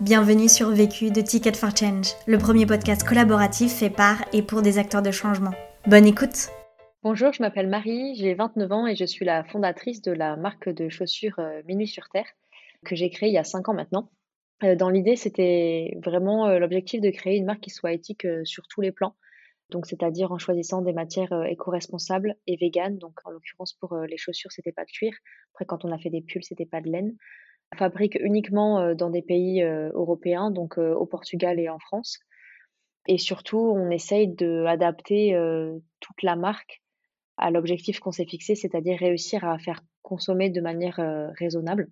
Bienvenue sur Vécu de Ticket for Change, le premier podcast collaboratif fait par et pour des acteurs de changement. Bonne écoute Bonjour, je m'appelle Marie, j'ai 29 ans et je suis la fondatrice de la marque de chaussures euh, Minuit sur Terre que j'ai créée il y a 5 ans maintenant. Euh, dans l'idée, c'était vraiment euh, l'objectif de créer une marque qui soit éthique sur tous les plans. Donc, c'est-à-dire en choisissant des matières éco-responsables et véganes. Donc, en l'occurrence, pour les chaussures, c'était pas de cuir. Après, quand on a fait des pulls, c'était pas de laine fabrique uniquement dans des pays européens, donc au Portugal et en France. Et surtout, on essaye d'adapter toute la marque à l'objectif qu'on s'est fixé, c'est-à-dire réussir à faire consommer de manière raisonnable.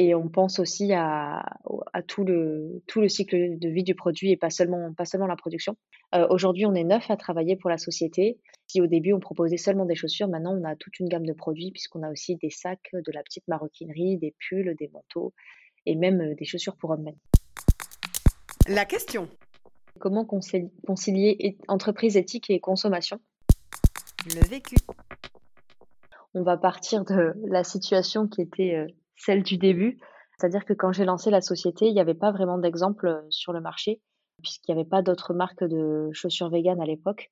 Et on pense aussi à, à, tout, le, tout le cycle de vie du produit et pas seulement, pas seulement la production. Euh, Aujourd'hui, on est neuf à travailler pour la société. Si au début, on proposait seulement des chaussures, maintenant, on a toute une gamme de produits puisqu'on a aussi des sacs, de la petite maroquinerie, des pulls, des manteaux et même euh, des chaussures pour hommes. La question. Comment concilier entreprise éthique et consommation? Le vécu. On va partir de la situation qui était euh, celle du début. C'est-à-dire que quand j'ai lancé la société, il n'y avait pas vraiment d'exemple euh, sur le marché, puisqu'il n'y avait pas d'autres marques de chaussures véganes à l'époque.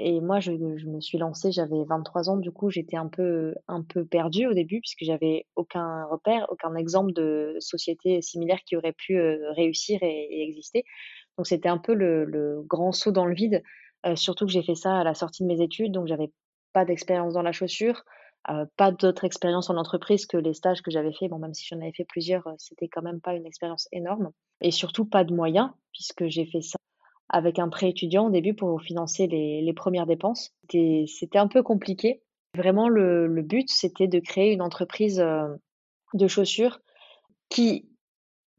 Et moi, je, me suis lancée, j'avais 23 ans, du coup, j'étais un peu, un peu perdue au début, puisque j'avais aucun repère, aucun exemple de société similaire qui aurait pu euh, réussir et, exister. Donc, c'était un peu le, grand saut dans le vide, euh, surtout que j'ai fait ça à la sortie de mes études, donc j'avais pas d'expérience dans la chaussure. Euh, pas d'autres expériences en entreprise que les stages que j'avais fait. Bon, même si j'en avais fait plusieurs, euh, c'était quand même pas une expérience énorme. Et surtout pas de moyens, puisque j'ai fait ça avec un prêt étudiant au début pour financer les, premières dépenses. C'était un peu compliqué. Vraiment, le, but, c'était de créer une entreprise euh, de chaussures qui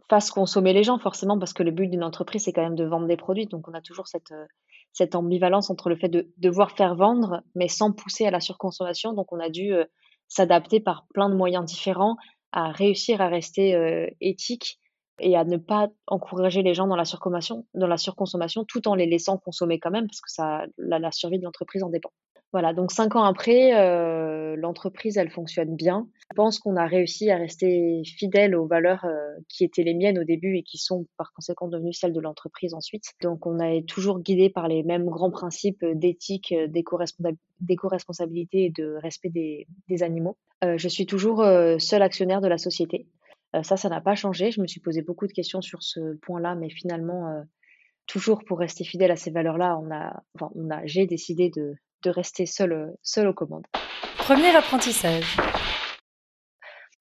fasse consommer les gens, forcément, parce que le but d'une entreprise, c'est quand même de vendre des produits. Donc, on a toujours cette, cette ambivalence entre le fait de devoir faire vendre, mais sans pousser à la surconsommation. Donc, on a dû euh, s'adapter par plein de moyens différents à réussir à rester euh, éthique et à ne pas encourager les gens dans la surconsommation, dans la surconsommation tout en les laissant consommer quand même, parce que ça, la survie de l'entreprise en dépend. Voilà, donc cinq ans après, euh, l'entreprise, elle fonctionne bien. Je pense qu'on a réussi à rester fidèle aux valeurs euh, qui étaient les miennes au début et qui sont par conséquent devenues celles de l'entreprise ensuite. Donc on est toujours guidé par les mêmes grands principes d'éthique, d'éco-responsabilité et de respect des, animaux. Euh, je suis toujours seul actionnaire de la société. ça, ça n'a pas changé. Je me suis posé beaucoup de questions sur ce point-là, mais finalement, toujours pour rester fidèle à ces valeurs-là, on a, enfin, on a, j'ai décidé de, de rester seul, seul aux commandes. Premier apprentissage.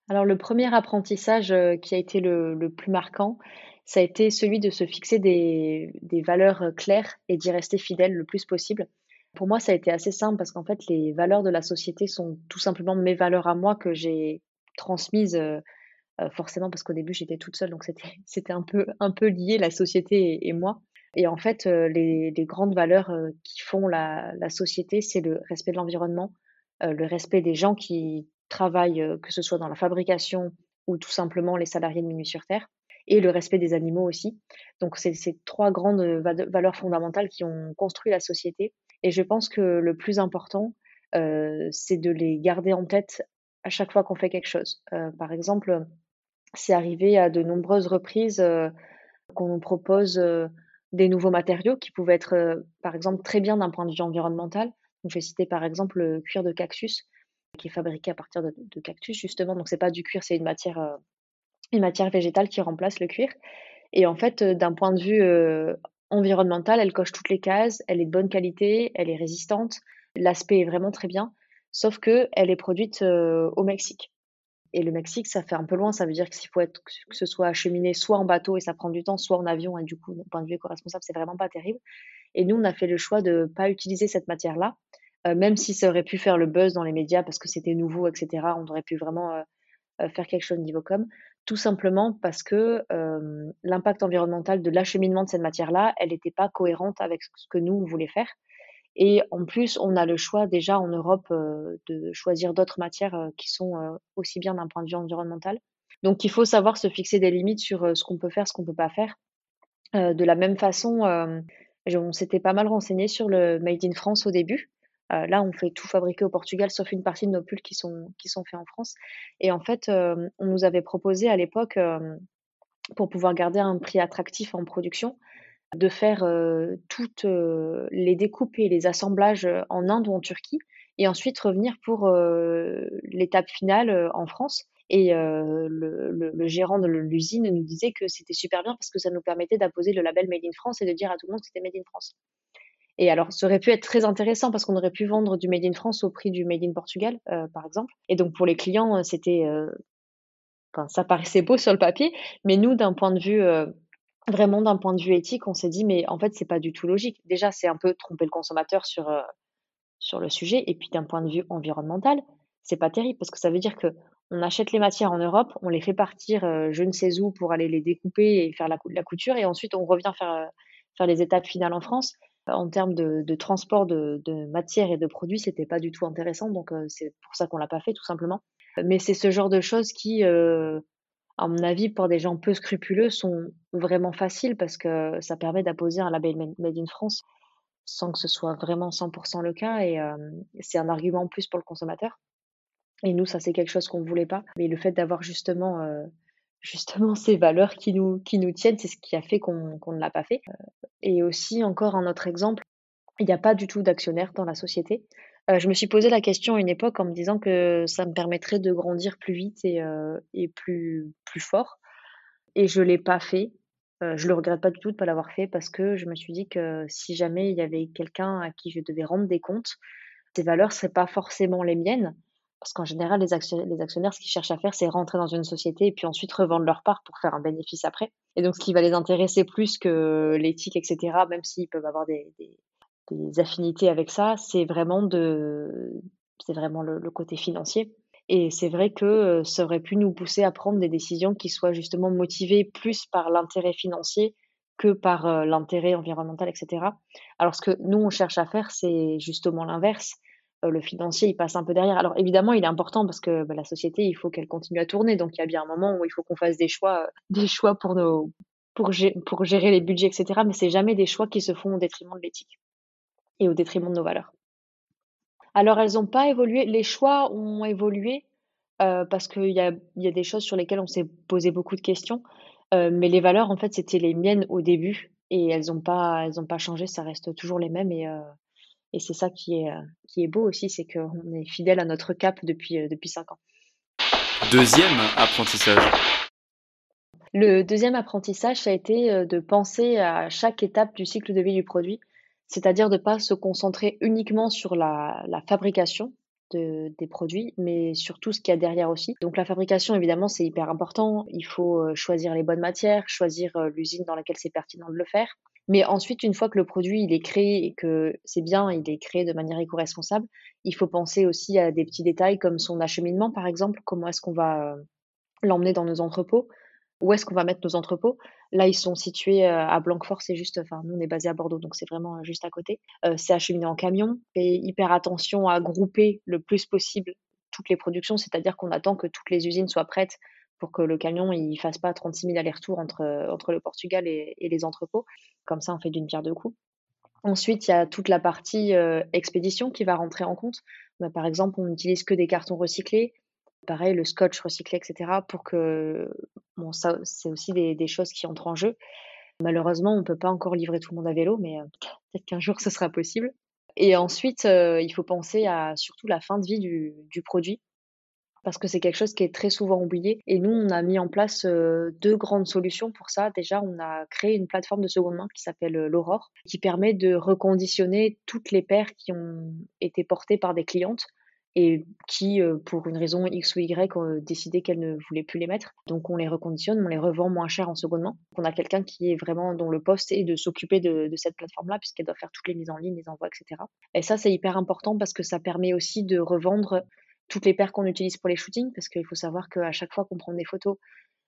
Alors le premier apprentissage euh, qui a été le, plus marquant, ça a été celui de se fixer des, valeurs claires et d'y rester fidèle le plus possible. Pour moi, ça a été assez simple parce qu'en fait, les valeurs de la société sont tout simplement mes valeurs à moi que j'ai transmises euh, euh, forcément parce qu'au début, j'étais toute seule, donc c'était un peu, un peu lié la société et moi. Et en fait, les, grandes valeurs qui font la, société, c'est le respect de l'environnement, le respect des gens qui travaillent, que ce soit dans la fabrication ou tout simplement les salariés de Minuit sur Terre, et le respect des animaux aussi. Donc, c'est ces trois grandes valeurs fondamentales qui ont construit la société. Et je pense que le plus important, c'est de les garder en tête à chaque fois qu'on fait quelque chose. par exemple, c'est arrivé à de nombreuses reprises qu'on nous propose des nouveaux matériaux qui pouvaient être, euh, par exemple, très bien d'un point de vue environnemental. Je vais citer par exemple le cuir de cactus, qui est fabriqué à partir de, cactus, justement. Donc, c'est pas du cuir, c'est une matière, euh, une matière végétale qui remplace le cuir. Et en fait, euh, d'un point de vue environnemental, elle coche toutes les cases, elle est de bonne qualité, elle est résistante, l'aspect est vraiment très bien, sauf que elle est produite au Mexique. Et le Mexique, ça fait un peu loin. Ça veut dire que faut que ce soit acheminé soit en bateau et ça prend du temps, soit en avion. Et du coup, d'un point de vue éco-responsable, c'est vraiment pas terrible. Et nous, on a fait le choix de pas utiliser cette matière-là, euh, même si ça aurait pu faire le buzz dans les médias parce que c'était nouveau, etc. On aurait pu vraiment euh, euh, faire quelque chose au niveau com. Tout simplement parce que l'impact environnemental de l'acheminement de cette matière-là, elle n'était pas cohérente avec ce que nous, on voulait faire. Et en plus, on a le choix déjà en Europe euh, de choisir d'autres matières euh, qui sont euh, aussi bien d'un point de vue environnemental. Donc, il faut savoir se fixer des limites sur ce qu'on peut faire, ce qu'on peut pas faire. de la même façon, on s'était pas mal renseigné sur le Made in France au début. là, on fait tout fabriquer au Portugal, sauf une partie de nos pulls qui sont, qui sont faits en France. Et en fait, on nous avait proposé à l'époque pour pouvoir garder un prix attractif en production, de faire toutes les découpes et les assemblages en Inde ou en Turquie, et ensuite revenir pour l'étape finale en France. Et le, gérant de l'usine nous disait que c'était super bien parce que ça nous permettait d'apposer le label Made in France et de dire à tout le monde que c'était Made in France. Et alors, ça aurait pu être très intéressant parce qu'on aurait pu vendre du Made in France au prix du Made in Portugal, par exemple. Et donc, pour les clients, c'était ça paraissait beau sur le papier, mais nous, d'un point de vue vraiment d'un point de vue éthique, on s'est dit mais en fait c'est pas du tout logique. Déjà c'est un peu tromper le consommateur sur euh, sur le sujet, et puis d'un point de vue environnemental, c'est pas terrible parce que ça veut dire que on achète les matières en Europe, on les fait partir euh, je ne sais où pour aller les découper et faire la, couture, et ensuite on revient faire faire les étapes finales en France. En termes de, transport de, de matières et de produits, c'était pas du tout intéressant, donc c'est pour ça qu'on l'a pas fait tout simplement. Mais c'est ce genre de choses qui, euh, à mon avis, pour des gens peu scrupuleux, sont vraiment faciles parce que ça permet d'apposer un label Made in France sans que ce soit vraiment 100% le cas et euh, c'est un argument en plus pour le consommateur. Et nous, ça c'est quelque chose qu'on ne voulait pas. Mais le fait d'avoir justement, euh, justement ces valeurs qui nous, qui nous tiennent, c'est ce qui a fait qu'on ne l'a pas fait. Et aussi, encore un autre exemple, il n'y a pas du tout d'actionnaire dans la société. Euh, je me suis posé la question à une époque en me disant que ça me permettrait de grandir plus vite et, euh, plus, fort. Et je ne l'ai pas fait. Euh, je le regrette pas du tout de ne pas l'avoir fait parce que je me suis dit que si jamais il y avait quelqu'un à qui je devais rendre des comptes, ces valeurs ne seraient pas forcément les miennes. Parce qu'en général, les actionnaires, ce qu'ils cherchent à faire, c'est rentrer dans une société et puis ensuite revendre leur part pour faire un bénéfice après. Et donc, ce qui va les intéresser plus que l'éthique, etc., même s'ils peuvent avoir des affinités avec ça, c'est vraiment de, c'est vraiment le, côté financier. Et c'est vrai que euh, ça aurait pu nous pousser à prendre des décisions qui soient justement motivées plus par l'intérêt financier que par euh, l'intérêt environnemental, etc. Alors ce que nous, on cherche à faire, c'est justement l'inverse. Euh, le financier, il passe un peu derrière. Alors évidemment, il est important parce que bah, la société, il faut qu'elle continue à tourner. Donc il y a bien un moment où il faut qu'on fasse des choix, des choix pour, nos, pour, pour gérer les budgets, etc. Mais c'est jamais des choix qui se font au détriment de l'éthique et au détriment de nos valeurs. Alors elles n'ont pas évolué, les choix ont évolué euh, parce qu'il y a, y a, des choses sur lesquelles on s'est posé beaucoup de questions, euh, mais les valeurs en fait c'était les miennes au début et elles n'ont pas, elles ont pas changé, ça reste toujours les mêmes et, euh, et c'est ça qui est, qui est beau aussi, c'est qu'on est fidèle à notre cap depuis, depuis cinq ans. Deuxième apprentissage. Le deuxième apprentissage, ça a été de penser à chaque étape du cycle de vie du produit c'est-à-dire de ne pas se concentrer uniquement sur la, fabrication de, des produits, mais sur tout ce qu'il y a derrière aussi. Donc la fabrication, évidemment, c'est hyper important. Il faut euh, choisir les bonnes matières, choisir euh, l'usine dans laquelle c'est pertinent de le faire. Mais ensuite, une fois que le produit il est créé et que c'est bien, il est créé de manière éco-responsable, il faut penser aussi à des petits détails comme son acheminement, par exemple. Comment est-ce qu'on va euh, l'emmener dans nos entrepôts? Où est-ce qu'on va mettre nos entrepôts Là, ils sont situés euh, à Blanquefort, c'est juste, enfin, nous, on est basé à Bordeaux, donc c'est vraiment euh, juste à côté. Euh, c'est acheminé en camion. Et hyper attention à grouper le plus possible toutes les productions, c'est-à-dire qu'on attend que toutes les usines soient prêtes pour que le camion ne fasse pas 36 000 allers-retours entre, entre le Portugal et, les entrepôts. Comme ça, on fait d'une pierre deux coups. Ensuite, il y a toute la partie expédition qui va rentrer en compte. Bah, par exemple, on n'utilise que des cartons recyclés pareil, le scotch recyclé, etc. Pour que, c'est aussi des, choses qui entrent en jeu. Malheureusement, on ne peut pas encore livrer tout le monde à vélo, mais euh, peut-être qu'un jour ce sera possible. Et ensuite, euh, il faut penser à surtout la fin de vie du, produit, parce que c'est quelque chose qui est très souvent oublié. Et nous, on a mis en place euh, deux grandes solutions pour ça. Déjà, on a créé une plateforme de seconde main qui s'appelle l'Aurore, qui permet de reconditionner toutes les paires qui ont été portées par des clientes et qui, euh, pour une raison X ou Y, ont décidé qu'elles ne voulaient plus les mettre. Donc on les reconditionne, on les revend moins cher en seconde main. On a quelqu'un qui est vraiment dont le poste est de s'occuper de, cette plateforme-là, puisqu'elle doit faire toutes les mises en ligne, les envois, etc. Et ça, c'est hyper important parce que ça permet aussi de revendre toutes les paires qu'on utilise pour les shootings, parce qu'il faut savoir qu'à chaque fois qu'on prend des photos,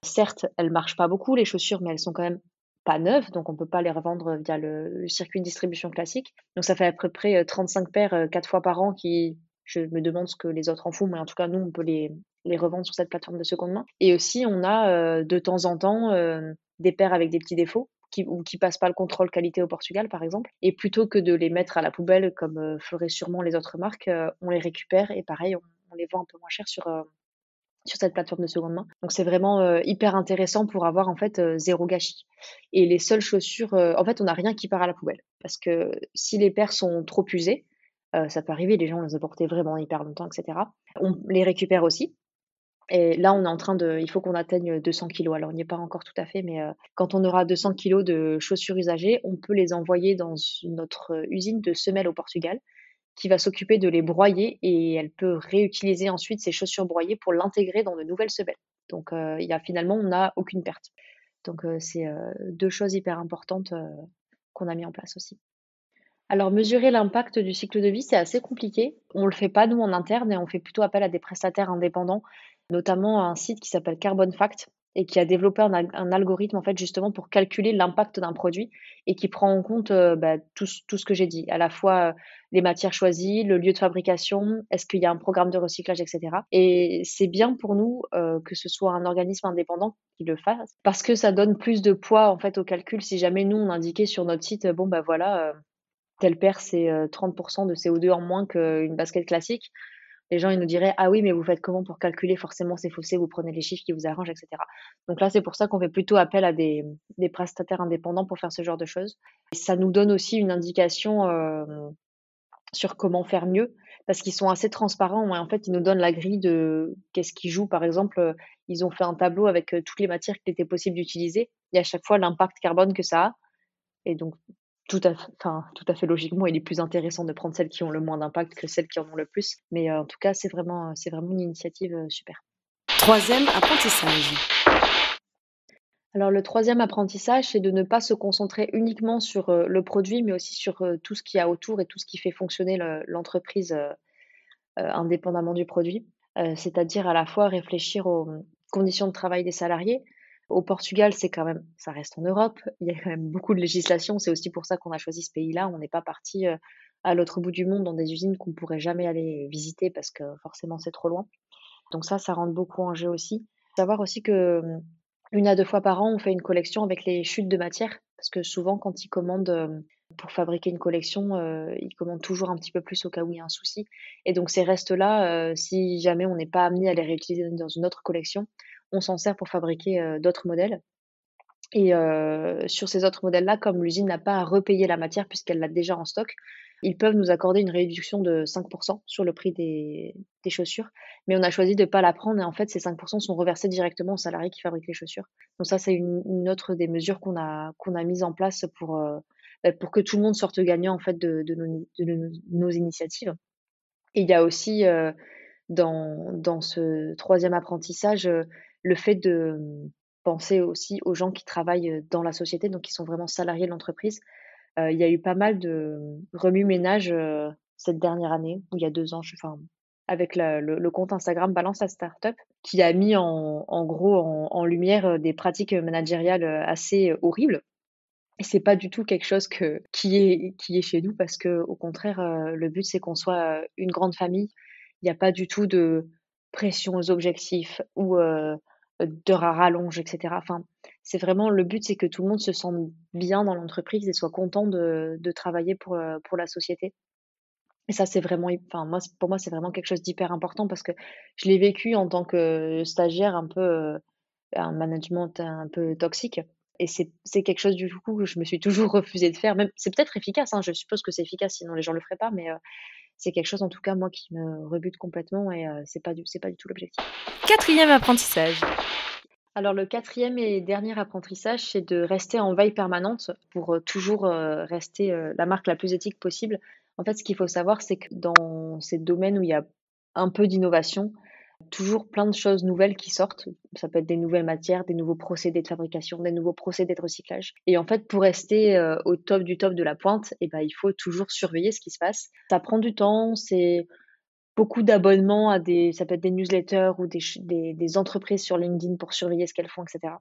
certes, elles marchent pas beaucoup, les chaussures, mais elles sont quand même pas neuves, donc on peut pas les revendre via le, le circuit de distribution classique. Donc ça fait à peu près 35 euh, paires euh, quatre fois par an qui je me demande ce que les autres en font, mais en tout cas, nous, on peut les, les revendre sur cette plateforme de seconde main. Et aussi, on a euh, de temps en temps euh, des paires avec des petits défauts qui, ou qui passent pas le contrôle qualité au Portugal, par exemple. Et plutôt que de les mettre à la poubelle, comme euh, feraient sûrement les autres marques, on les récupère et pareil, on, les vend un peu moins cher sur, sur cette plateforme de seconde main. Donc c'est vraiment hyper intéressant pour avoir en fait zéro gâchis. Et les seules chaussures, en fait, on n'a rien qui part à la poubelle parce que si les paires sont trop usées, ça peut arriver, les gens les ont portées vraiment hyper longtemps, etc. On les récupère aussi. Et là, on est en train de, il faut qu'on atteigne 200 kilos. Alors, on n'y est pas encore tout à fait, mais quand on aura 200 kilos de chaussures usagées, on peut les envoyer dans notre usine de semelles au Portugal qui va s'occuper de les broyer et elle peut réutiliser ensuite ces chaussures broyées pour l'intégrer dans de nouvelles semelles. Donc euh, y a finalement on n'a aucune perte. Donc euh, c'est euh, deux choses hyper importantes qu'on a mis en place aussi. Alors mesurer l'impact du cycle de vie, c'est assez compliqué. On le fait pas nous en interne et on fait plutôt appel à des prestataires indépendants, notamment un site qui s'appelle Carbon Fact et qui a développé un, algorithme en fait justement pour calculer l'impact d'un produit et qui prend en compte euh, bah, tout, tout, ce que j'ai dit, à la fois euh, les matières choisies, le lieu de fabrication, est-ce qu'il y a un programme de recyclage, etc. Et c'est bien pour nous euh, que ce soit un organisme indépendant qui le fasse parce que ça donne plus de poids en fait au calcul. Si jamais nous on indiquait sur notre site, bon bah voilà, telle paire c'est 30% de CO2 en moins qu'une basket classique. Les gens ils nous diraient ah oui mais vous faites comment pour calculer forcément ces fossés vous prenez les chiffres qui vous arrangent etc donc là c'est pour ça qu'on fait plutôt appel à des, prestataires indépendants pour faire ce genre de choses. Ça nous donne aussi une indication euh, sur comment faire mieux parce qu'ils sont assez transparents et en fait ils nous donnent la grille de qu'est-ce qu'ils jouent. Par exemple ils ont fait un tableau avec euh, toutes les matières qu'il était possible d'utiliser et à chaque fois l'impact carbone que ça a. Et donc tout à, enfin, tout à fait logiquement, il est plus intéressant de prendre celles qui ont le moins d'impact que celles qui en ont le plus. Mais euh, en tout cas, c'est vraiment, c'est vraiment une initiative euh, super. Troisième apprentissage. Alors le troisième apprentissage, c'est de ne pas se concentrer uniquement sur euh, le produit, mais aussi sur tout ce qu'il y a autour et tout ce qui fait fonctionner l'entreprise indépendamment du produit. C'est-à-dire à la fois réfléchir aux conditions de travail des salariés, au Portugal, c'est quand même, ça reste en Europe, il y a quand même beaucoup de législation. C'est aussi pour ça qu'on a choisi ce pays-là. On n'est pas parti euh, à l'autre bout du monde dans des usines qu'on pourrait jamais aller visiter parce que forcément c'est trop loin. Donc ça, ça rentre beaucoup en jeu aussi. Savoir aussi que hum, une à deux fois par an, on fait une collection avec les chutes de matière parce que souvent quand ils commandent euh, pour fabriquer une collection, euh, ils commandent toujours un petit peu plus au cas où il y a un souci. Et donc ces restes-là, si jamais on n'est pas amené à les réutiliser dans une autre collection, on s'en sert pour fabriquer d'autres modèles. Et sur ces autres modèles-là, comme l'usine n'a pas à repayer la matière puisqu'elle l'a déjà en stock, ils peuvent nous accorder une réduction de 5% sur le prix des, chaussures. Mais on a choisi de ne pas la prendre et en fait, ces 5% sont reversés directement aux salariés qui fabriquent les chaussures. Donc ça, c'est une, autre des mesures qu'on a, qu'on a mises en place pour, bah, pour que tout le monde sorte gagnant en fait de, nos, initiatives. Et il y a aussi dans, dans ce troisième apprentissage le fait de mmh, penser aussi aux gens qui travaillent dans la société, donc qui sont vraiment salariés de l'entreprise. il y a eu pas mal de mmh, remue-ménage cette dernière année, ou il y a deux ans, enfin, avec le, compte Instagram Balance à Startup, qui a mis en, gros en, lumière des pratiques managériales assez horribles. Et c'est pas du tout quelque chose que, qui, est, qui est chez nous, parce que au contraire, le but c'est qu'on soit une grande famille. Il n'y a pas du tout de pression aux objectifs ou de rallonge, etc. Enfin, c'est vraiment le but, c'est que tout le monde se sente bien dans l'entreprise et soit content de, travailler pour, euh, pour la société. Et ça, c'est vraiment, enfin, moi, pour moi, c'est vraiment quelque chose d'hyper important parce que je l'ai vécu en tant que stagiaire, un peu, euh, un management un peu toxique. Et c'est quelque chose du coup que je me suis toujours refusé de faire. C'est peut-être efficace, hein, je suppose que c'est efficace, sinon les gens le feraient pas, mais euh, c'est quelque chose en tout cas moi qui me rebute complètement et euh, c'est pas du c'est pas du tout l'objectif. Quatrième apprentissage. Alors le quatrième et dernier apprentissage, c'est de rester en veille permanente pour euh, toujours euh, rester la marque la plus éthique possible. En fait, ce qu'il faut savoir, c'est que dans ces domaines où il y a un peu d'innovation, toujours plein de choses nouvelles qui sortent. Ça peut être des nouvelles matières, des nouveaux procédés de fabrication, des nouveaux procédés de recyclage. Et en fait, pour rester euh, au top du top de la pointe, eh ben, il faut toujours surveiller ce qui se passe. Ça prend du temps, c'est beaucoup d'abonnements à des, ça peut être des newsletters ou des, des, entreprises sur LinkedIn pour surveiller ce qu'elles font, etc.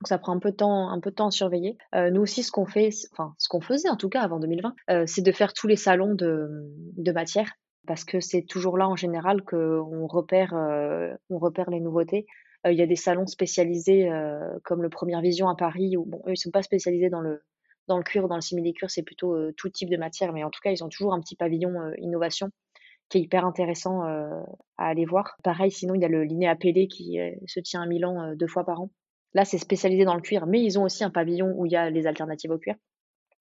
Donc ça prend un peu de temps, un peu de temps à surveiller. Euh, nous aussi, ce qu'on fait, enfin ce qu'on faisait en tout cas avant 2020, euh, c'est de faire tous les salons de, de matière parce que c'est toujours là en général qu'on repère, euh, repère les nouveautés. Euh, il y a des salons spécialisés euh, comme le Première Vision à Paris, où bon, eux, ils sont pas spécialisés dans le, cuir ou dans le simili-cuir, c'est plutôt tout type de matière, mais en tout cas, ils ont toujours un petit pavillon innovation qui est hyper intéressant à aller voir. Pareil, sinon, il y a le Linéa Pelé qui se tient à Milan deux fois par an. Là, c'est spécialisé dans le cuir, mais ils ont aussi un pavillon où il y a les alternatives au cuir.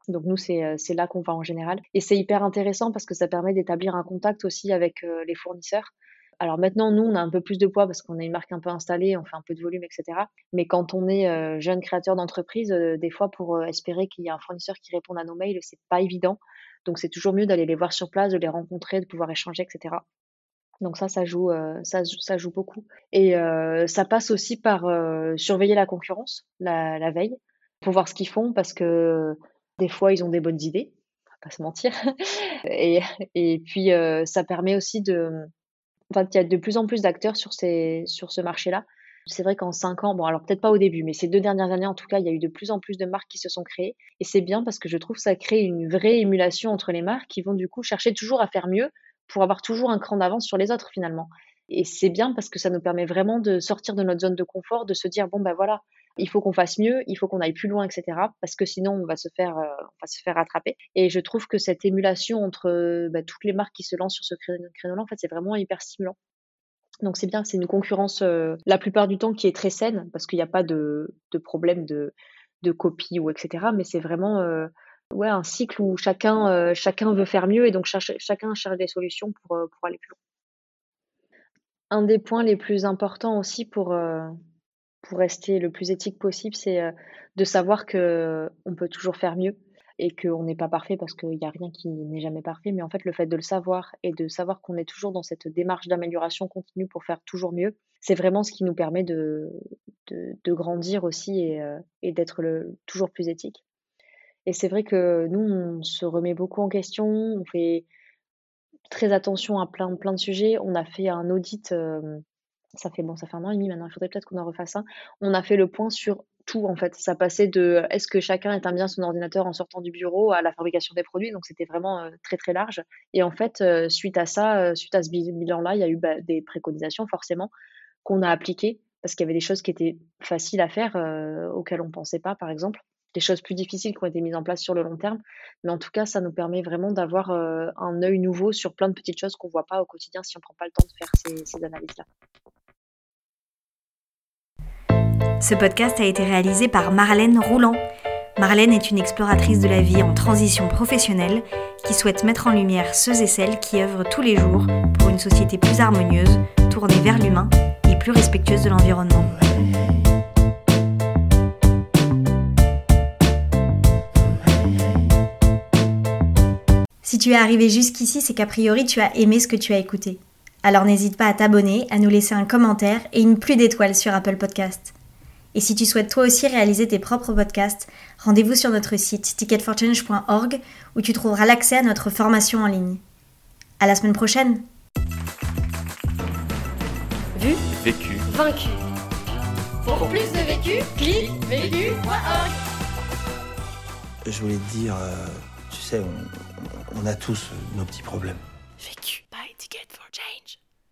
Donc nous, c'est là qu'on va en général. Et c'est hyper intéressant parce que ça permet d'établir un contact aussi avec les fournisseurs. Alors maintenant, nous, on a un peu plus de poids parce qu'on est une marque un peu installée, on fait un peu de volume, etc. Mais quand on est jeune créateur d'entreprise, des fois, pour espérer qu'il y ait un fournisseur qui réponde à nos mails, c'est pas évident. Donc c'est toujours mieux d'aller les voir sur place, de les rencontrer, de pouvoir échanger, etc. Donc ça, ça joue, ça, ça, joue beaucoup. Et ça passe aussi par surveiller la concurrence la veille pour voir ce qu'ils font parce que des fois, ils ont des bonnes idées, on va pas se mentir. et, puis, euh, ça permet aussi de. Enfin, il y a de plus en plus d'acteurs sur, ces, sur ce marché-là. C'est vrai qu'en cinq ans, bon, alors peut-être pas au début, mais ces deux dernières années, en tout cas, il y a eu de plus en plus de marques qui se sont créées. Et c'est bien parce que je trouve que ça crée une vraie émulation entre les marques qui vont du coup chercher toujours à faire mieux pour avoir toujours un cran d'avance sur les autres finalement. Et c'est bien parce que ça nous permet vraiment de sortir de notre zone de confort, de se dire bon ben voilà, il faut qu'on fasse mieux, il faut qu'on aille plus loin, etc. Parce que sinon on va se faire, euh, on va se faire rattraper. Et je trouve que cette émulation entre bah, toutes les marques qui se lancent sur ce créneau-là, en fait, c'est vraiment hyper stimulant. Donc c'est bien, c'est une concurrence euh, la plupart du temps qui est très saine parce qu'il n'y a pas de, de problème de, de copie ou etc. Mais c'est vraiment euh, ouais, un cycle où chacun, chacun veut faire mieux et donc chacun cherche des solutions pour, pour aller plus loin. Un des points les plus importants aussi pour, pour rester le plus éthique possible, c'est euh, de savoir que on peut toujours faire mieux et qu'on n'est pas parfait parce qu'il n'y a rien qui n'est jamais parfait. Mais en fait, le fait de le savoir et de savoir qu'on est toujours dans cette démarche d'amélioration continue pour faire toujours mieux, c'est vraiment ce qui nous permet de, de, grandir aussi et, euh, d'être toujours plus éthique. Et c'est vrai que nous, on se remet beaucoup en question, on fait très attention à plein, plein de sujets. On a fait un audit. Euh, ça fait bon, ça fait un an et demi maintenant, il faudrait peut-être qu'on en refasse un. On a fait le point sur tout en fait. Ça passait de est-ce que chacun éteint bien son ordinateur en sortant du bureau à la fabrication des produits. Donc c'était vraiment euh, très très large. Et en fait, euh, suite à ça, euh, suite à ce bilan-là, il y a eu bah, des préconisations forcément qu'on a appliquées parce qu'il y avait des choses qui étaient faciles à faire auxquelles on pensait pas, par exemple des choses plus difficiles qui ont été mises en place sur le long terme. Mais en tout cas, ça nous permet vraiment d'avoir un œil nouveau sur plein de petites choses qu'on ne voit pas au quotidien si on ne prend pas le temps de faire ces analyses-là. Ce podcast a été réalisé par Marlène Roulant. Marlène est une exploratrice de la vie en transition professionnelle qui souhaite mettre en lumière ceux et celles qui œuvrent tous les jours pour une société plus harmonieuse, tournée vers l'humain et plus respectueuse de l'environnement. Si tu es arrivé jusqu'ici, c'est qu'a priori tu as aimé ce que tu as écouté. Alors n'hésite pas à t'abonner, à nous laisser un commentaire et une pluie d'étoiles sur Apple Podcast. Et si tu souhaites toi aussi réaliser tes propres podcasts, rendez-vous sur notre site ticketforchange.org où tu trouveras l'accès à notre formation en ligne. À la semaine prochaine. Vu, vécu, vaincu. Pour plus de vécu, clique vécu.org. Je voulais te dire, euh, tu sais, on, on, a tous nos petits problèmes. Vécu, by Ticket